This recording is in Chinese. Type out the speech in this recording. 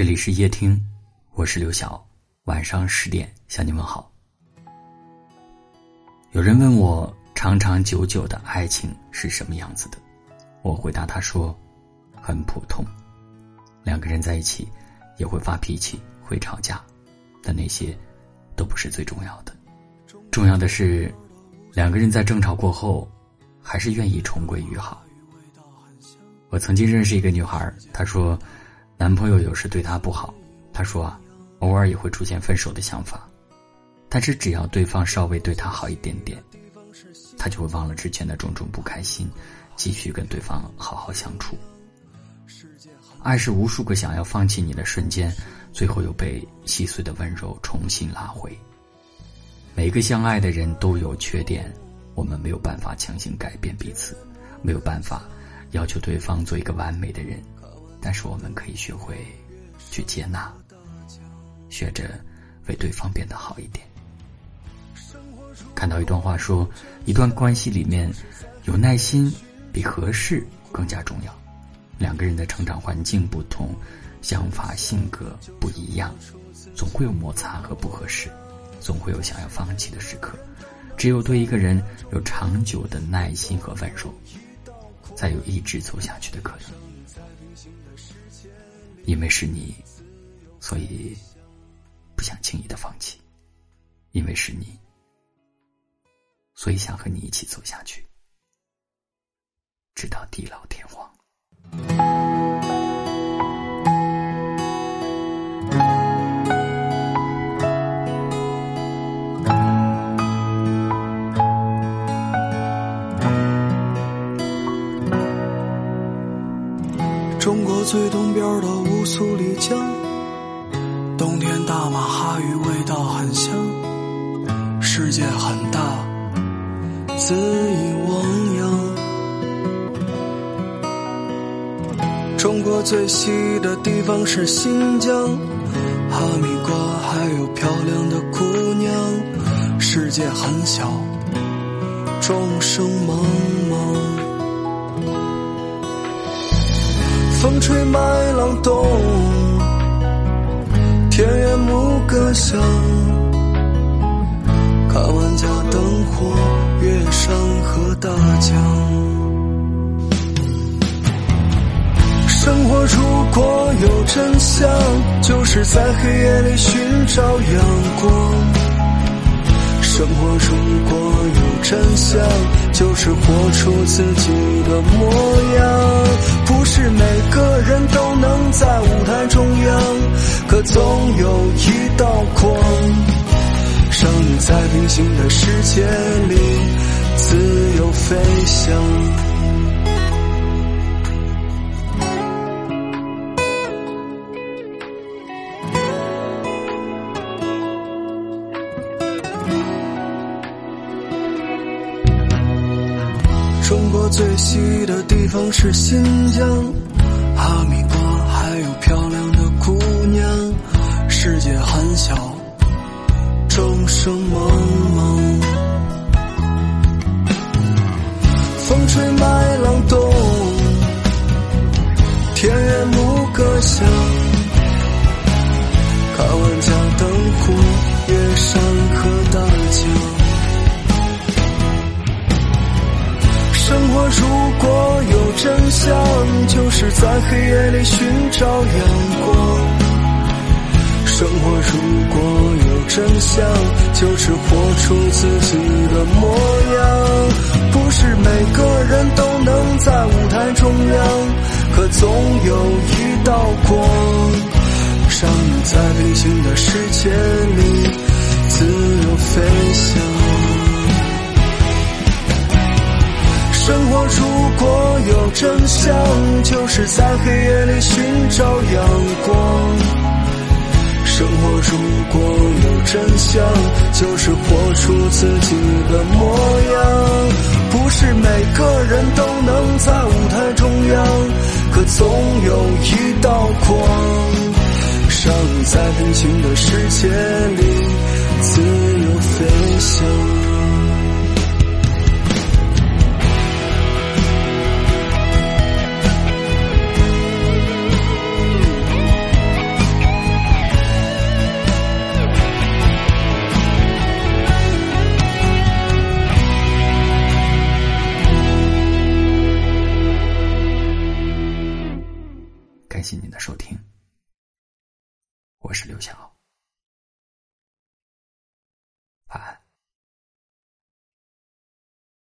这里是夜听，我是刘晓。晚上十点向你问好。有人问我长长久久的爱情是什么样子的，我回答他说：很普通。两个人在一起也会发脾气，会吵架，但那些都不是最重要的。重要的是，两个人在争吵过后，还是愿意重归于好。我曾经认识一个女孩，她说。男朋友有时对她不好，她说啊，偶尔也会出现分手的想法，但是只要对方稍微对她好一点点，她就会忘了之前的种种不开心，继续跟对方好好相处。爱是无数个想要放弃你的瞬间，最后又被细碎的温柔重新拉回。每个相爱的人都有缺点，我们没有办法强行改变彼此，没有办法要求对方做一个完美的人。但是我们可以学会去接纳，学着为对方变得好一点。看到一段话说，一段关系里面有耐心比合适更加重要。两个人的成长环境不同，想法性格不一样，总会有摩擦和不合适，总会有想要放弃的时刻。只有对一个人有长久的耐心和温柔，才有一直走下去的可能。因为是你，所以不想轻易的放弃；因为是你，所以想和你一起走下去，直到地老天荒。中国最东边的江，冬天大马哈鱼味道很香。世界很大，恣意汪洋。中国最西的地方是新疆，哈密瓜还有漂亮的姑娘。世界很小，众生茫茫。风吹麦浪动，田园牧歌响。看万家灯火，月山和大江。生活如果有真相，就是在黑夜里寻找阳光。生活如果有真相，就是活出自己的模样。不是每个人都能在舞台中央，总有一道光，让你在平行的世界里自由飞翔。中国最西的地方是新疆，哈密世界很小，众生茫茫。风吹麦浪动，田园牧歌响。看万家灯火，月山和大江。生活如果有真相，就是在黑夜里寻找阳光。生活如果有真相，就是活出自己的模样。不是每个人都能在舞台中央，可总有一道光，让你在平行的世界里自由飞翔。生活如果有真相，就是在黑夜里寻找阳光。生活如果有真相，就是活出自己的模样。不是每个人都能在舞台中央，可总有一道光，让你在平行的世界里自由飞翔。感谢您的收听。我是刘晓。晚安。